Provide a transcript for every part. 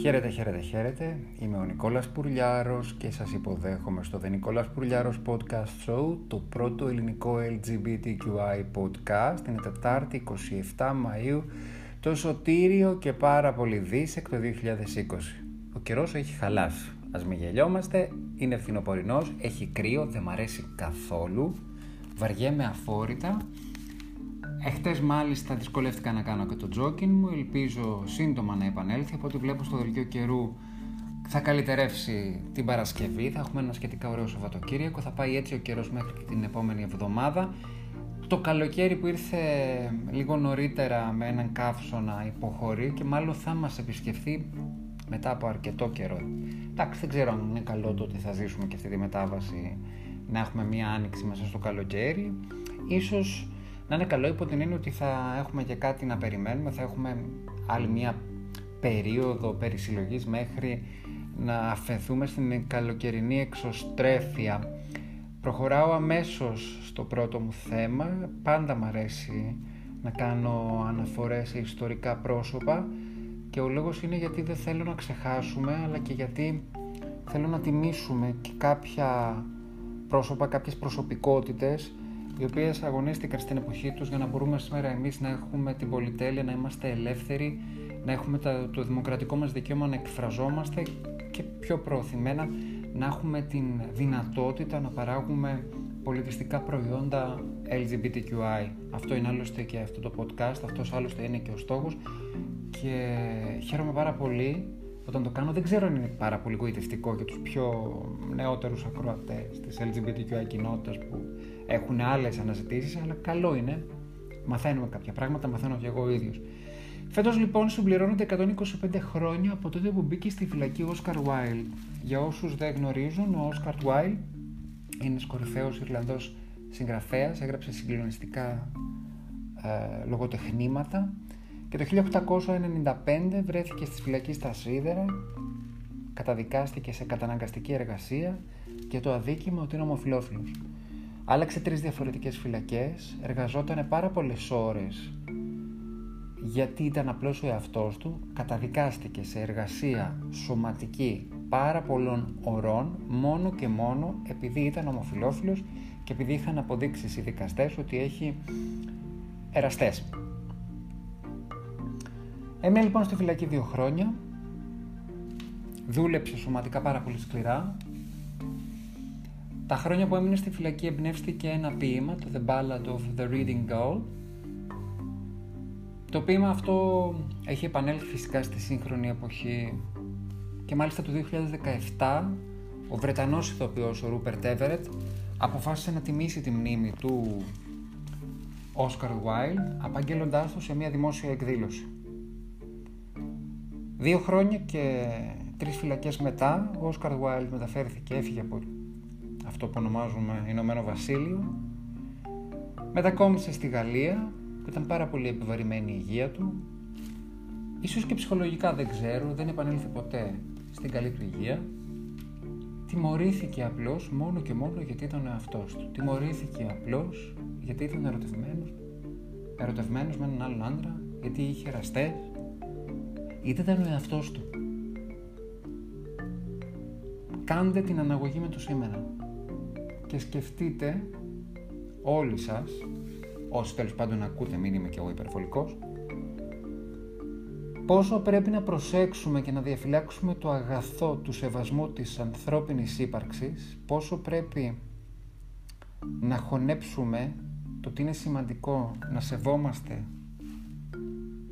Χαίρετε, χαίρετε, χαίρετε. Είμαι ο Νικόλας Πουρλιάρος και σας υποδέχομαι στο The Νικόλας Πουρλιάρος Podcast Show, το πρώτο ελληνικό LGBTQI podcast. Είναι Τετάρτη 27 Μαΐου, το σωτήριο και πάρα πολύ δίσεκ το 2020. Ο καιρός έχει χαλάσει. Ας μην γελιόμαστε, είναι φθινοπορεινός, έχει κρύο, δεν μ' αρέσει καθόλου, βαριέμαι αφόρητα Εχθές μάλιστα δυσκολεύτηκα να κάνω και το τζόκιν μου, ελπίζω σύντομα να επανέλθει, από ό,τι βλέπω στο δελτίο καιρού θα καλυτερεύσει την Παρασκευή, θα έχουμε ένα σχετικά ωραίο Σαββατοκύριακο, θα πάει έτσι ο καιρός μέχρι την επόμενη εβδομάδα. Το καλοκαίρι που ήρθε λίγο νωρίτερα με έναν καύσωνα υποχωρεί και μάλλον θα μας επισκεφθεί μετά από αρκετό καιρό. Εντάξει, δεν ξέρω αν είναι καλό το ότι θα ζήσουμε και αυτή τη μετάβαση να έχουμε μία άνοιξη μέσα στο καλοκαίρι. Ίσως να είναι καλό υπό την έννοια ότι θα έχουμε και κάτι να περιμένουμε, θα έχουμε άλλη μία περίοδο περισυλλογής μέχρι να αφαιθούμε στην καλοκαιρινή εξωστρέφεια. Προχωράω αμέσως στο πρώτο μου θέμα, πάντα μ' αρέσει να κάνω αναφορές σε ιστορικά πρόσωπα και ο λόγος είναι γιατί δεν θέλω να ξεχάσουμε αλλά και γιατί θέλω να τιμήσουμε και κάποια πρόσωπα, κάποιες προσωπικότητες οι οποίες αγωνίστηκαν στην εποχή τους για να μπορούμε σήμερα εμείς να έχουμε την πολυτέλεια, να είμαστε ελεύθεροι, να έχουμε το δημοκρατικό μας δικαίωμα να εκφραζόμαστε και πιο προωθημένα να έχουμε την δυνατότητα να παράγουμε πολιτιστικά προϊόντα LGBTQI. Αυτό είναι άλλωστε και αυτό το podcast, αυτός άλλωστε είναι και ο στόχος και χαίρομαι πάρα πολύ όταν το κάνω. Δεν ξέρω αν είναι πάρα πολύ γοητευτικό για τους πιο νεότερους ακροατές της LGBTQI κοινότητας που έχουν άλλες αναζητήσεις, αλλά καλό είναι. Μαθαίνουμε κάποια πράγματα, μαθαίνω και εγώ ο ίδιος. Φέτος λοιπόν συμπληρώνονται 125 χρόνια από τότε που μπήκε στη φυλακή ο Όσκαρ Βάιλ. Για όσους δεν γνωρίζουν, ο Όσκαρ Βάιλ είναι κορυφαίο Ιρλανδός συγγραφέας, έγραψε συγκλονιστικά ε, λογοτεχνήματα και το 1895 βρέθηκε στη φυλακή στα Σίδερα, καταδικάστηκε σε καταναγκαστική εργασία και το αδίκημα ότι είναι ομοφιλόφιλος. Άλλαξε τρεις διαφορετικές φυλακές, εργαζόταν πάρα πολλές ώρες γιατί ήταν απλώς ο εαυτός του, καταδικάστηκε σε εργασία σωματική πάρα πολλών ωρών μόνο και μόνο επειδή ήταν ομοφιλόφιλος και επειδή είχαν αποδείξεις οι δικαστές ότι έχει εραστές. Έμεινε λοιπόν στη φυλακή δύο χρόνια, δούλεψε σωματικά πάρα πολύ σκληρά, τα χρόνια που έμεινε στη φυλακή εμπνεύστηκε ένα ποίημα, το The Ballad of the Reading Girl. Το ποίημα αυτό έχει επανέλθει φυσικά στη σύγχρονη εποχή και μάλιστα το 2017 ο Βρετανός ηθοποιός ο Ρούπερτ Everett αποφάσισε να τιμήσει τη μνήμη του Oscar Wilde απαγγέλλοντάς το σε μια δημόσια εκδήλωση. Δύο χρόνια και τρεις φυλακές μετά ο Oscar Wilde μεταφέρθηκε, έφυγε από αυτό που ονομάζουμε Ηνωμένο Βασίλειο. Μετακόμισε στη Γαλλία που ήταν πάρα πολύ επιβαρημένη η υγεία του. Ίσως και ψυχολογικά δεν ξέρω, δεν επανήλθε ποτέ στην καλή του υγεία. Τιμωρήθηκε απλώς μόνο και μόνο γιατί ήταν ο εαυτός του. Τιμωρήθηκε απλώς γιατί ήταν ερωτευμένος, ερωτευμένος με έναν άλλον άντρα, γιατί είχε εραστές, είτε ήταν ο εαυτός του. Κάντε την αναγωγή με το σήμερα και σκεφτείτε όλοι σας, όσοι τέλος πάντων ακούτε, μην είμαι και εγώ υπερβολικός, πόσο πρέπει να προσέξουμε και να διαφυλάξουμε το αγαθό του σεβασμού της ανθρώπινης ύπαρξης, πόσο πρέπει να χωνέψουμε το ότι είναι σημαντικό να σεβόμαστε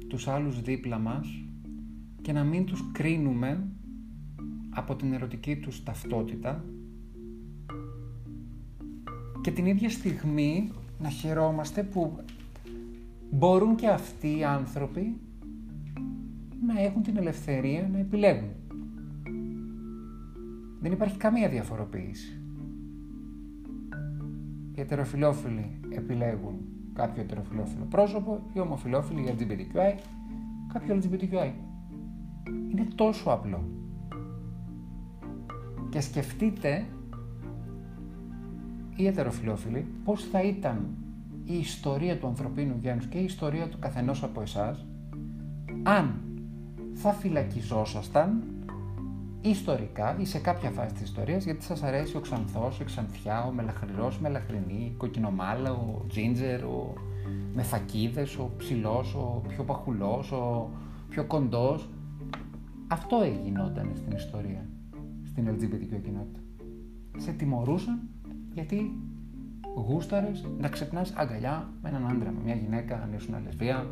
τους άλλους δίπλα μας και να μην τους κρίνουμε από την ερωτική τους ταυτότητα και την ίδια στιγμή να χαιρόμαστε που μπορούν και αυτοί οι άνθρωποι να έχουν την ελευθερία να επιλέγουν. Δεν υπάρχει καμία διαφοροποίηση. Οι ετεροφιλόφιλοι επιλέγουν κάποιο ετεροφιλόφιλο πρόσωπο, οι ομοφιλόφιλοι, οι LGBTQI, κάποιο LGBTQI. Είναι τόσο απλό. Και σκεφτείτε οι ετεροφιλόφιλοι πώς θα ήταν η ιστορία του ανθρωπίνου γένους και η ιστορία του καθενός από εσάς αν θα φυλακιζόσασταν ιστορικά ή σε κάποια φάση της ιστορίας γιατί σας αρέσει ο Ξανθός, η Ξανθιά, ο Μελαχρυρός, η Μελαχρινή, η Κοκκινομάλα, ο Τζίντζερ, ο Μεθακίδες, ο Ψηλός, ο πιο Παχουλός, ο πιο Κοντός. Αυτό έγινόταν στην ιστορία, στην LGBTQ κοινότητα. Σε τιμωρούσαν γιατί γούσταρες να ξεπνάς αγκαλιά με έναν άντρα, με μια γυναίκα, αν ήσουν λεσβία.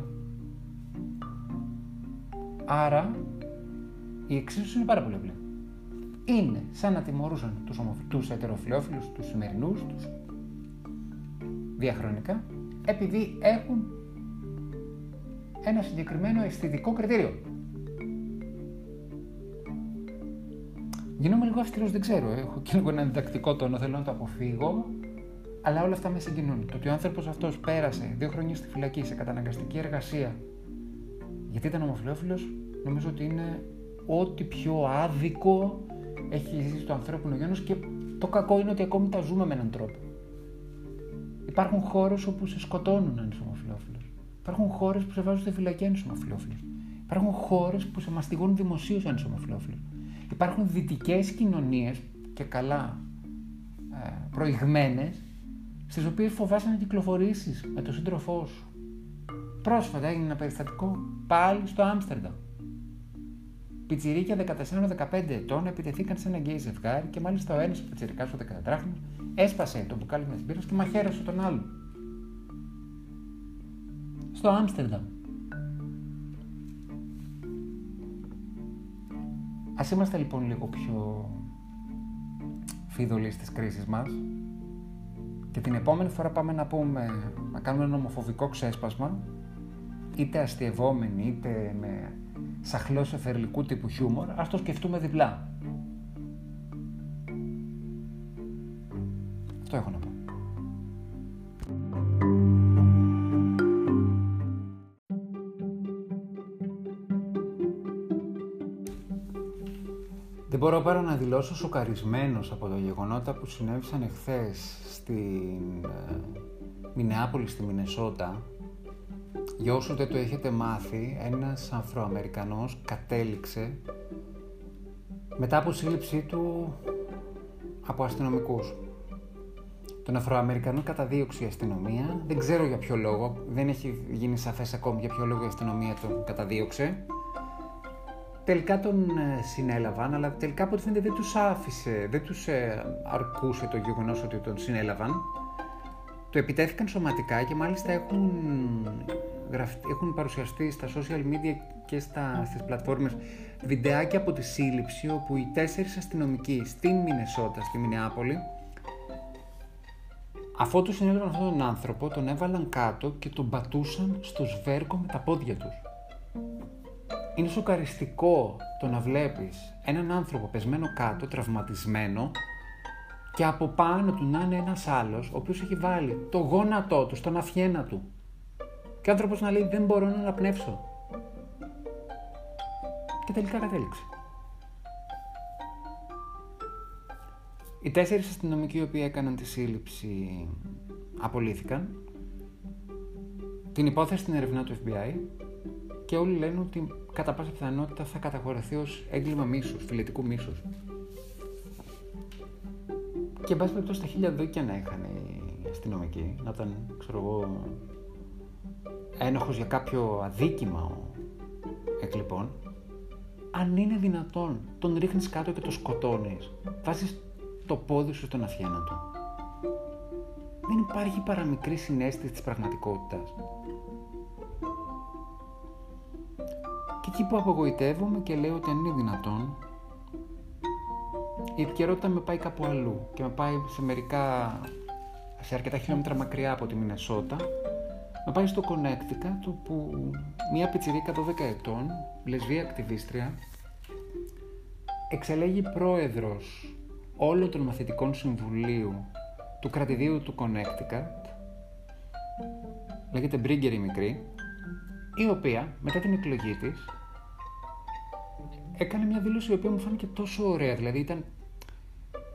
Άρα η εξίσωση είναι πάρα πολύ απλή είναι σαν να τιμωρούσαν τους, τους ετεροφιλόφιλους, τους σημερινούς, τους διαχρονικά, επειδή έχουν ένα συγκεκριμένο αισθητικό κριτήριο. Γίνομαι λίγο αυστηρός, δεν ξέρω, έχω και λίγο ένα διδακτικό τόνο, θέλω να το αποφύγω, αλλά όλα αυτά με συγκινούν. Το ότι ο άνθρωπος αυτός πέρασε δύο χρόνια στη φυλακή σε καταναγκαστική εργασία γιατί ήταν ομοφυλόφιλος, νομίζω ότι είναι ό,τι πιο άδικο έχει ζήσει το ανθρώπινο γένος και το κακό είναι ότι ακόμη τα ζούμε με έναν τρόπο. Υπάρχουν χώρες όπου σε σκοτώνουν αν είσαι ομοφυλόφιλο. Υπάρχουν χώρες που σε βάζουν στη φυλακή αν είσαι ομοφυλόφιλο. Υπάρχουν χώρες που σε μαστιγούν δημοσίως αν είσαι ομοφυλόφιλο. Υπάρχουν δυτικές κοινωνίες και καλά ε, προηγμένες, στις οποίες φοβάσαι να κυκλοφορήσεις με τον σύντροφό σου. Πρόσφατα έγινε ένα περιστατικό πάλι στο Άμστερνταμ πιτσιρίκια 14-15 ετών επιτεθήκαν σε ένα γκέι ζευγάρι και μάλιστα ο ένας ο πιτσιρικάς ο 14χρονος έσπασε το μπουκάλι με μπύρας και μαχαίρωσε τον άλλο. Στο Άμστερνταμ. Ας είμαστε λοιπόν λίγο πιο φειδωλοί στις κρίσεις μας και την επόμενη φορά πάμε να πούμε, να κάνουμε ένα ομοφοβικό ξέσπασμα είτε αστειευόμενοι είτε με σαχλός εφερλικού τύπου χιούμορ, ας το σκεφτούμε διπλά. Αυτό έχω να μπορώ παρά να δηλώσω σοκαρισμένος από τα γεγονότα που συνέβησαν εχθές στην ε, Μινεάπολη στη Μινεσότα για όσους δεν το έχετε μάθει, ένας Αφροαμερικανός κατέληξε μετά από σύλληψή του από αστυνομικούς. Τον Αφροαμερικανό καταδίωξε η αστυνομία, δεν ξέρω για ποιο λόγο, δεν έχει γίνει σαφές ακόμη για ποιο λόγο η αστυνομία τον καταδίωξε. Τελικά τον ε, συνέλαβαν, αλλά τελικά από ό,τι φαίνεται δεν τους άφησε, δεν τους ε, αρκούσε το γεγονός ότι τον συνέλαβαν. Το επιτέθηκαν σωματικά και μάλιστα έχουν έχουν παρουσιαστεί στα social media και στα, στις πλατφόρμες βιντεάκια από τη σύλληψη όπου οι τέσσερις αστυνομικοί στην Μινεσότα, στη Μινεάπολη αφού τους συνέλαβαν αυτόν τον άνθρωπο τον έβαλαν κάτω και τον πατούσαν στο σβέρκο με τα πόδια τους. Είναι σοκαριστικό το να βλέπεις έναν άνθρωπο πεσμένο κάτω, τραυματισμένο και από πάνω του να είναι ένας άλλος ο οποίος έχει βάλει το γόνατό του στον αφιένα του και ο άνθρωπος να λέει δεν μπορώ να αναπνεύσω. Και τελικά κατέληξε. Οι τέσσερις αστυνομικοί οι οποίοι έκαναν τη σύλληψη απολύθηκαν. Την υπόθεση την ερευνά του FBI και όλοι λένε ότι κατά πάσα πιθανότητα θα καταχωρηθεί ως έγκλημα μίσους, φιλετικού μίσους. Και εν πάση περιπτώσει τα χίλια δόκια να είχαν οι αστυνομικοί, να ήταν, ξέρω εγώ, ένοχος για κάποιο αδίκημα ο εκλειπών, αν είναι δυνατόν, τον ρίχνεις κάτω και το σκοτώνεις. Βάζεις το πόδι σου στον αφιένα του. Δεν υπάρχει παραμικρή συνέστηση της πραγματικότητας. Εκεί που απογοητεύομαι και λέω ότι αν είναι δυνατόν, η επικαιρότητα με πάει κάπου αλλού και με πάει σε μερικά, σε αρκετά χιλιόμετρα μακριά από τη Μινεσότα, να πάει στο Connecticut που μια πιτσιρίκα 12 ετών, λεσβία ακτιβίστρια, εξελέγει πρόεδρος όλων των μαθητικών συμβουλίου του κρατηδίου του Connecticut, λέγεται Μπρίγκερ η μικρή, η οποία μετά την εκλογή της έκανε μια δήλωση η οποία μου φάνηκε τόσο ωραία, δηλαδή ήταν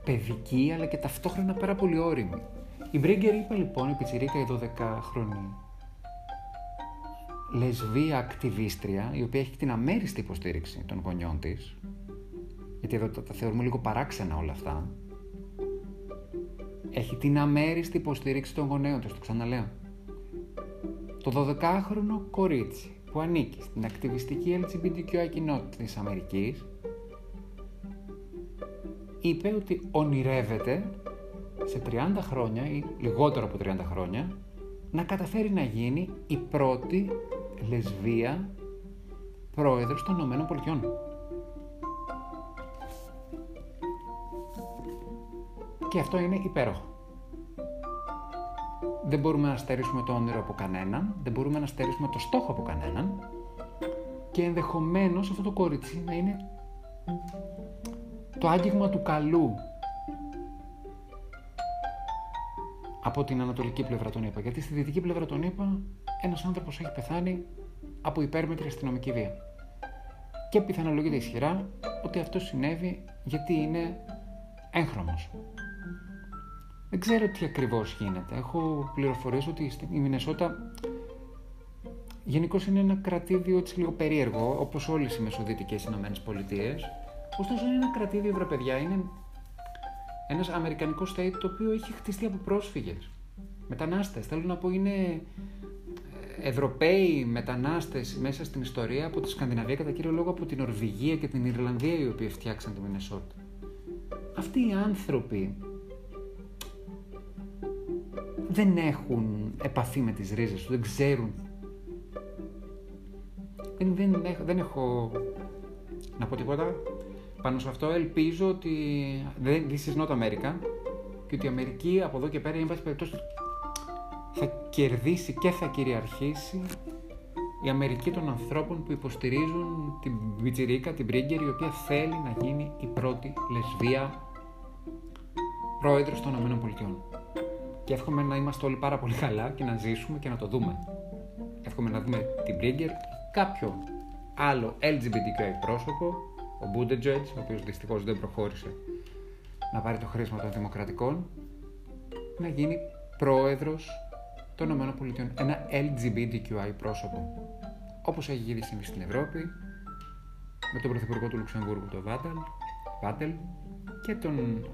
παιδική αλλά και ταυτόχρονα πάρα πολύ όρημη. Η Μπρίγκερ είπε λοιπόν, η Πιτσιρίκα η 12χρονη λεσβία ακτιβίστρια, η οποία έχει την αμέριστη υποστήριξη των γονιών της, γιατί εδώ τα, θεωρούμε λίγο παράξενα όλα αυτά, έχει την αμέριστη υποστήριξη των γονέων της, το ξαναλέω. Το 12χρονο κορίτσι που ανήκει στην ακτιβιστική LGBTQI κοινότητα της Αμερικής είπε ότι ονειρεύεται σε 30 χρόνια ή λιγότερο από 30 χρόνια να καταφέρει να γίνει η πρώτη λεσβία πρόεδρος των Ηνωμένων Πολιτειών. Και αυτό είναι υπέροχο. Δεν μπορούμε να στερήσουμε το όνειρο από κανέναν, δεν μπορούμε να στερήσουμε το στόχο από κανέναν και ενδεχομένως αυτό το κορίτσι να είναι το άγγιγμα του καλού από την ανατολική πλευρά των ΗΠΑ. Γιατί στη δυτική πλευρά των ΗΠΑ ένας άνθρωπος έχει πεθάνει από υπέρμετρη αστυνομική βία. Και πιθανολογείται ισχυρά ότι αυτό συνέβη γιατί είναι έγχρωμος. Δεν ξέρω τι ακριβώς γίνεται. Έχω πληροφορίες ότι η Μινεσότα γενικώς είναι ένα κρατήδιο έτσι λίγο περίεργο, όπως όλες οι μεσοδυτικές Ηνωμένες Πολιτείες. Ωστόσο είναι ένα κρατήδιο, βρε παιδιά, είναι ένας αμερικανικός state το οποίο έχει χτιστεί από πρόσφυγες. Μετανάστες. Θέλω να πω, είναι ε, Ευρωπαίοι μετανάστες μέσα στην ιστορία από τη Σκανδιναβία, κατά κύριο λόγο από την Ορβηγία και την Ιρλανδία, οι οποίοι φτιάξαν τη Μινεσότα. Αυτοί οι άνθρωποι δεν έχουν επαφή με τις ρίζες τους, δεν ξέρουν. Δεν, δεν, δεν έχω να πω τίποτα. Πάνω σε αυτό ελπίζω ότι this is not America και ότι η Αμερική από εδώ και πέρα, εν πάση περιπτώσει, θα κερδίσει και θα κυριαρχήσει η Αμερική των ανθρώπων που υποστηρίζουν την Βιτσιρίκα, την Μπρίγκερ, η οποία θέλει να γίνει η πρώτη λεσβία πρόεδρος των ΗΠΑ. Και εύχομαι να είμαστε όλοι πάρα πολύ καλά και να ζήσουμε και να το δούμε. Εύχομαι να δούμε την Μπρίγκερ, κάποιο άλλο LGBTQI πρόσωπο ο Μπούντετζετ, ο οποίος δυστυχώς δεν προχώρησε να πάρει το χρήσμα των Δημοκρατικών, να γίνει πρόεδρος των ΗΠΑ. Ένα LGBTQI πρόσωπο. Όπως έχει γίνει στην Ευρώπη, με τον Πρωθυπουργό του Λουξεμβούργου, τον Βάτελ, Βάτελ και τον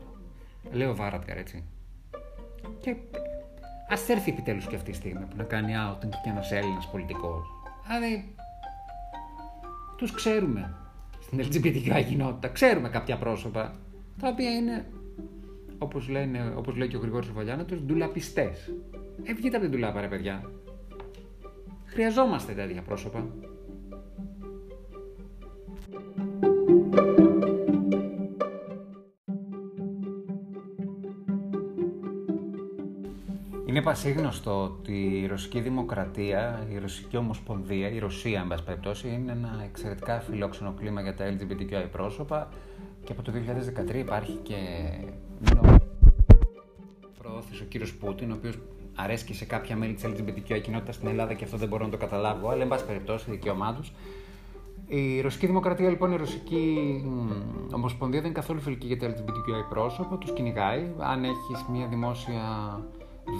Λέω Βάρατκαρ, έτσι. Και ας έρθει επιτέλους και αυτή η στιγμή που να κάνει outing και ένας Έλληνας πολιτικός. Δηλαδή, τους ξέρουμε στην LGBTQ κοινότητα. Ξέρουμε κάποια πρόσωπα τα οποία είναι, όπως, λένε, όπως λέει και ο Γρηγόρης Βαλιάνατος, ντουλαπιστές. Ε, βγείτε από την ντουλάπα ρε παιδιά. Χρειαζόμαστε τέτοια πρόσωπα. Πασίγνωστο ότι η Ρωσική Δημοκρατία, η Ρωσική Ομοσπονδία, η Ρωσία, εν πάση περιπτώσει, είναι ένα εξαιρετικά φιλόξενο κλίμα για τα LGBTQI πρόσωπα και από το 2013 υπάρχει και προώθησε ο κύριος Πούτιν, ο οποίος αρέσκει σε κάποια μέλη της LGBTQI κοινότητας στην Ελλάδα και αυτό δεν μπορώ να το καταλάβω, αλλά εν πάση περιπτώσει, δικαίωμά τους. Η Ρωσική Δημοκρατία, λοιπόν, η Ρωσική Ομοσπονδία δεν είναι καθόλου φιλική για τα LGBTQI πρόσωπα, τους κυνηγάει. Αν έχεις μια δημόσια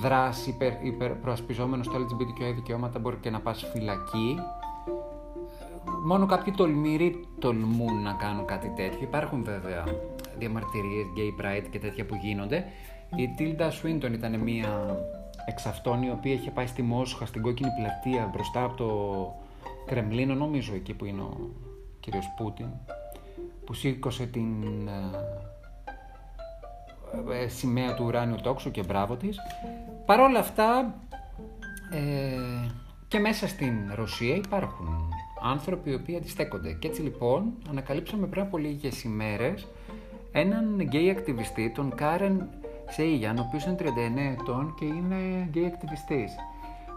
δράση υπερ, υπερ προασπιζόμενος στα LGBTQI δικαιώματα μπορεί και να πας φυλακή. Μόνο κάποιοι τολμηροί τολμούν να κάνουν κάτι τέτοιο. Υπάρχουν βέβαια διαμαρτυρίες, gay pride και τέτοια που γίνονται. Η Tilda Swinton ήταν μία εξ αυτών η οποία είχε πάει στη Μόσχα, στην κόκκινη πλατεία μπροστά από το Κρεμλίνο, νομίζω εκεί που είναι ο κύριος Πούτιν, που σήκωσε την ε, ε, σημαία του ουράνιου τόξου και μπράβο της. Παρ' όλα αυτά ε, και μέσα στην Ρωσία υπάρχουν άνθρωποι οι οποίοι αντιστέκονται. Και έτσι λοιπόν ανακαλύψαμε πριν από λίγες ημέρες έναν γκέι ακτιβιστή, τον Κάρεν Σέιγιαν, ο οποίος είναι 39 ετών και είναι γκέι ακτιβιστής.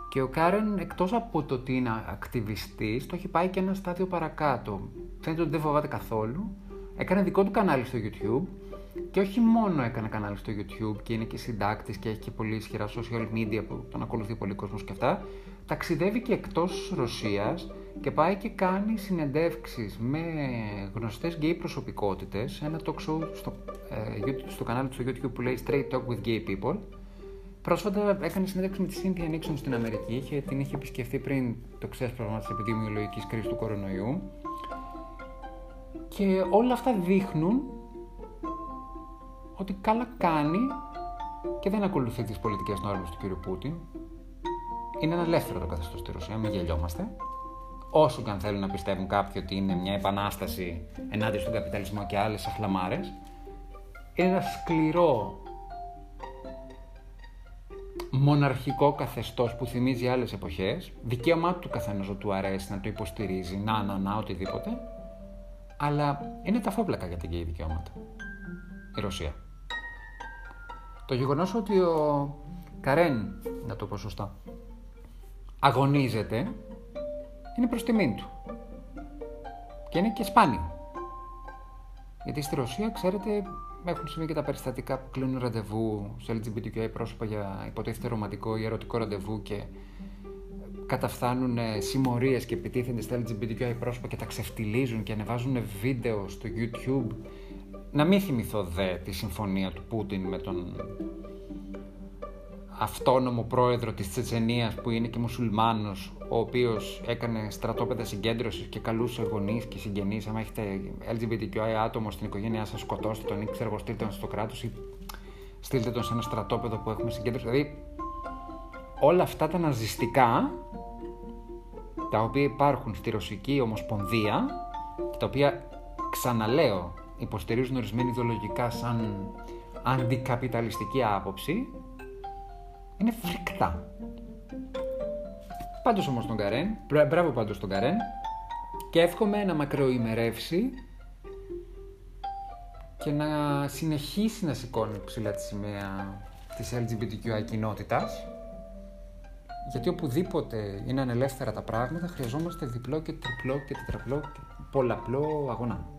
Και ο Κάρεν, εκτός από το ότι είναι ακτιβιστής, το έχει πάει και ένα στάδιο παρακάτω. Φαίνεται ότι δεν φοβάται καθόλου. Έκανε δικό του κανάλι στο YouTube και όχι μόνο έκανε κανάλι στο YouTube και είναι και συντάκτης και έχει και πολύ ισχυρά social media που τον ακολουθεί πολύ κόσμος και αυτά. Ταξιδεύει και εκτός Ρωσίας και πάει και κάνει συνεντεύξεις με γνωστές γκέι προσωπικότητες. Ένα talk show στο, ε, στο κανάλι του στο YouTube που λέει Straight Talk with Gay People. Πρόσφατα έκανε συνέντευξη με τη Cynthia Nixon στην Αμερική. Είχε, την είχε επισκεφθεί πριν το ξέσπασμα τη επιδημιολογικής κρίσης του κορονοϊού. Και όλα αυτά δείχνουν ότι καλά κάνει και δεν ακολουθεί τις πολιτικές νόρμες του κ. Πούτιν. Είναι ένα ελεύθερο το καθεστώς στη Ρωσία, μην γελιόμαστε. Όσο και αν θέλουν να πιστεύουν κάποιοι ότι είναι μια επανάσταση ενάντια στον καπιταλισμό και άλλες αχλαμάρες, είναι ένα σκληρό μοναρχικό καθεστώς που θυμίζει άλλες εποχές, δικαίωμά του καθένας του αρέσει να το υποστηρίζει, να, να, να, οτιδήποτε, αλλά είναι ταφόπλακα για την γκέι δικαιώματα. Η Ρωσία. Το γεγονός ότι ο Καρέν, να το πω σωστά, αγωνίζεται, είναι προς τιμήν του. Και είναι και σπάνιο. Γιατί στη Ρωσία, ξέρετε, έχουν συμβεί και τα περιστατικά που κλείνουν ραντεβού σε LGBTQI πρόσωπα για υποτίθεται ρομαντικό ή ερωτικό ραντεβού και καταφθάνουν συμμορίες και επιτίθενται στα LGBTQI πρόσωπα και τα ξεφτιλίζουν και ανεβάζουν βίντεο στο YouTube. Να μην θυμηθώ δε τη συμφωνία του Πούτιν με τον αυτόνομο πρόεδρο της Τσετσενίας που είναι και μουσουλμάνος ο οποίος έκανε στρατόπεδα συγκέντρωσης και καλούσε γονείς και συγγενείς άμα έχετε LGBTQI άτομο στην οικογένειά σας σκοτώστε τον ή ξέρω εγώ στείλτε τον στο κράτος ή στείλτε τον σε ένα στρατόπεδο που έχουμε συγκέντρωση. Δηλαδή όλα αυτά τα ναζιστικά τα οποία υπάρχουν στη Ρωσική Ομοσπονδία και τα οποία ξαναλέω υποστηρίζουν ορισμένοι ιδεολογικά σαν αντικαπιταλιστική άποψη είναι φρικτά. Πάντως όμως τον Καρέν, μπράβο πάντως τον Καρέν και εύχομαι να μακροημερεύσει και να συνεχίσει να σηκώνει ψηλά τη σημαία της LGBTQI κοινότητας γιατί οπουδήποτε είναι ανελεύθερα τα πράγματα χρειαζόμαστε διπλό και τριπλό και τετραπλό και πολλαπλό αγώνα.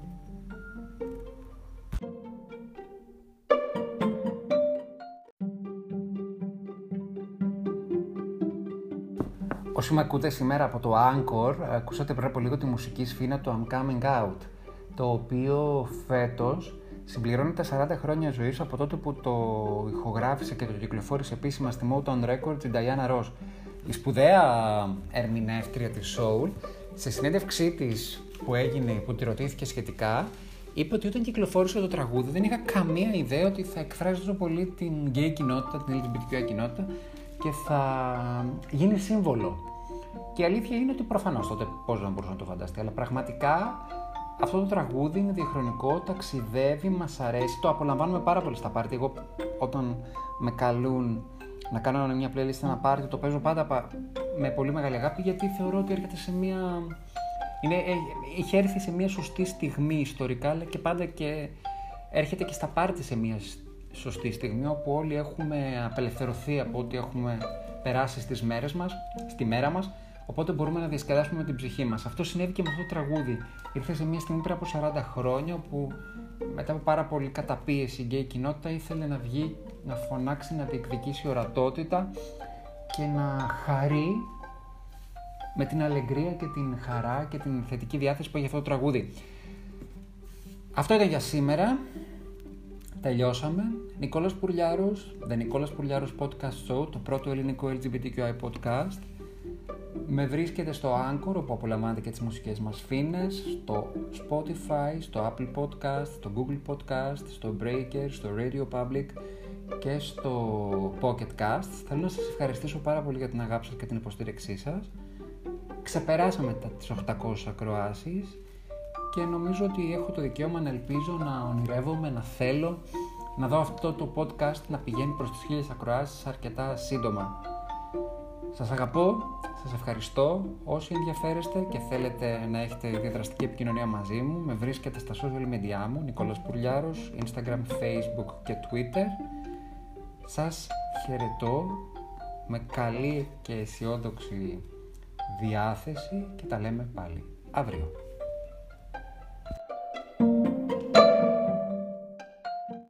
Όσοι με ακούτε σήμερα από το Anchor, ακούσατε πριν από λίγο τη μουσική σφήνα του I'm Coming Out, το οποίο φέτος συμπληρώνει τα 40 χρόνια ζωής από τότε που το ηχογράφησε και το κυκλοφόρησε επίσημα στη Motown Records η Diana Ross. Η σπουδαία ερμηνεύτρια της Soul, σε συνέντευξή της που έγινε, που τη ρωτήθηκε σχετικά, είπε ότι όταν κυκλοφόρησε το τραγούδι δεν είχα καμία ιδέα ότι θα εκφράζει τόσο πολύ την gay κοινότητα, την LGBTQ κοινότητα και θα γίνει σύμβολο. Και η αλήθεια είναι ότι προφανώς τότε πώς να μπορούσε να το φανταστεί, αλλά πραγματικά αυτό το τραγούδι είναι διαχρονικό, ταξιδεύει, μας αρέσει, το απολαμβάνουμε πάρα πολύ στα πάρτι. Εγώ όταν με καλούν να κάνω μια playlist ένα πάρτι, το παίζω πάντα με πολύ μεγάλη αγάπη γιατί θεωρώ ότι έρχεται σε μια. Είναι, ε, είχε έρθει σε μια σωστή στιγμή ιστορικά, αλλά και πάντα και έρχεται και στα πάρτι σε μια σωστή στιγμή όπου όλοι έχουμε απελευθερωθεί από ό,τι έχουμε περάσει στις μέρες μας, στη μέρα μας, οπότε μπορούμε να διασκεδάσουμε με την ψυχή μας. Αυτό συνέβη και με αυτό το τραγούδι. Ήρθε σε μια στιγμή πριν από 40 χρόνια όπου μετά από πάρα πολύ καταπίεση η γκέι κοινότητα ήθελε να βγει, να φωνάξει, να διεκδικήσει ορατότητα και να χαρεί με την αλεγκρία και την χαρά και την θετική διάθεση που έχει αυτό το τραγούδι. Αυτό ήταν για σήμερα. Τελειώσαμε. Νικόλας Πουρλιάρος, The Νικόλας Πουρλιάρος Podcast Show, το πρώτο ελληνικό LGBTQI podcast. Με βρίσκεται στο Anchor, όπου απολαμβάνετε και τις μουσικές μας φίνες, στο Spotify, στο Apple Podcast, στο Google Podcast, στο Breaker, στο Radio Public και στο Pocket Cast. Θέλω να σας ευχαριστήσω πάρα πολύ για την αγάπη σας και την υποστήριξή σας. Ξεπεράσαμε τις 800 ακροάσεις και νομίζω ότι έχω το δικαίωμα να ελπίζω, να ονειρεύομαι, να θέλω να δω αυτό το podcast να πηγαίνει προς τις χίλιες ακροάσεις αρκετά σύντομα. Σας αγαπώ, σας ευχαριστώ. Όσοι ενδιαφέρεστε και θέλετε να έχετε διαδραστική επικοινωνία μαζί μου, με βρίσκετε στα social media μου, Νικόλας Πουρλιάρος, Instagram, Facebook και Twitter. Σας χαιρετώ με καλή και αισιόδοξη διάθεση και τα λέμε πάλι αύριο.